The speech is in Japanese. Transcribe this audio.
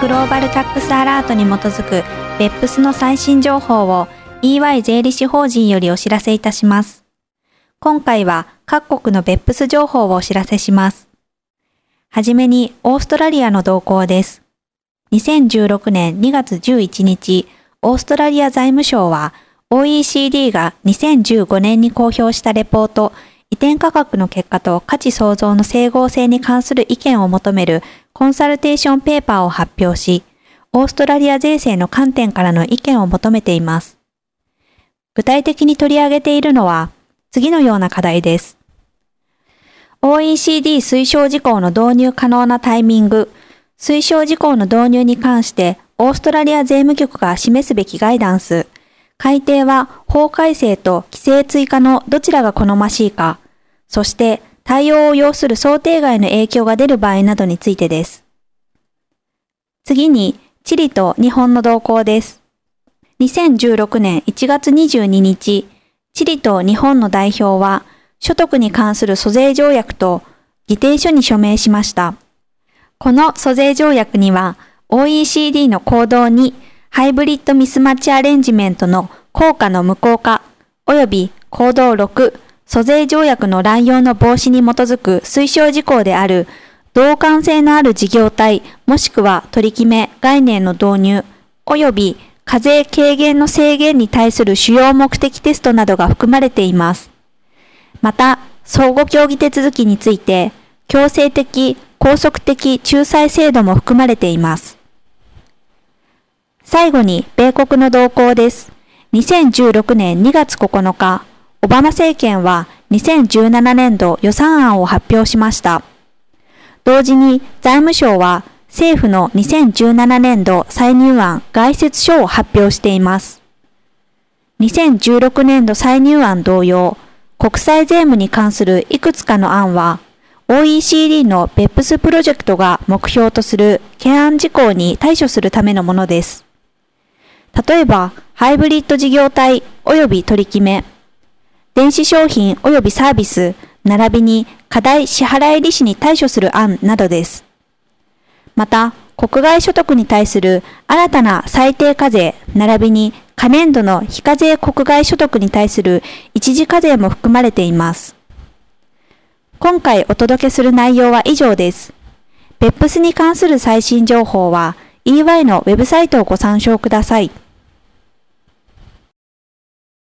グローバルタックスアラートに基づく別府スの最新情報を EY 税理士法人よりお知らせいたします。今回は各国の別府ス情報をお知らせします。はじめにオーストラリアの動向です。2016年2月11日、オーストラリア財務省は OECD が2015年に公表したレポート、移転価格の結果と価値創造の整合性に関する意見を求めるコンサルテーションペーパーを発表し、オーストラリア税制の観点からの意見を求めています。具体的に取り上げているのは、次のような課題です。OECD 推奨事項の導入可能なタイミング、推奨事項の導入に関してオーストラリア税務局が示すべきガイダンス、改定は法改正と規制追加のどちらが好ましいか、そして対応を要する想定外の影響が出る場合などについてです。次に、チリと日本の動向です。2016年1月22日、チリと日本の代表は、所得に関する租税条約と議定書に署名しました。この租税条約には OECD の行動にハイブリッドミスマッチアレンジメントの効果の無効化及び行動6租税条約の乱用の防止に基づく推奨事項である同感性のある事業体もしくは取り決め概念の導入及び課税軽減の制限に対する主要目的テストなどが含まれています。また、相互協議手続きについて、強制的、拘束的仲裁制度も含まれています。最後に、米国の動向です。2016年2月9日、オバマ政権は2017年度予算案を発表しました。同時に財務省は政府の2017年度歳入案概説書を発表しています。2016年度歳入案同様、国際税務に関するいくつかの案は、OECD の BEPS プロジェクトが目標とする懸案事項に対処するためのものです。例えば、ハイブリッド事業体及び取り決め、電子商品及びサービス、並びに課題支払い利子に対処する案などです。また、国外所得に対する新たな最低課税、並びに可年度の非課税国外所得に対する一時課税も含まれています。今回お届けする内容は以上です。別府スに関する最新情報は EY のウェブサイトをご参照ください。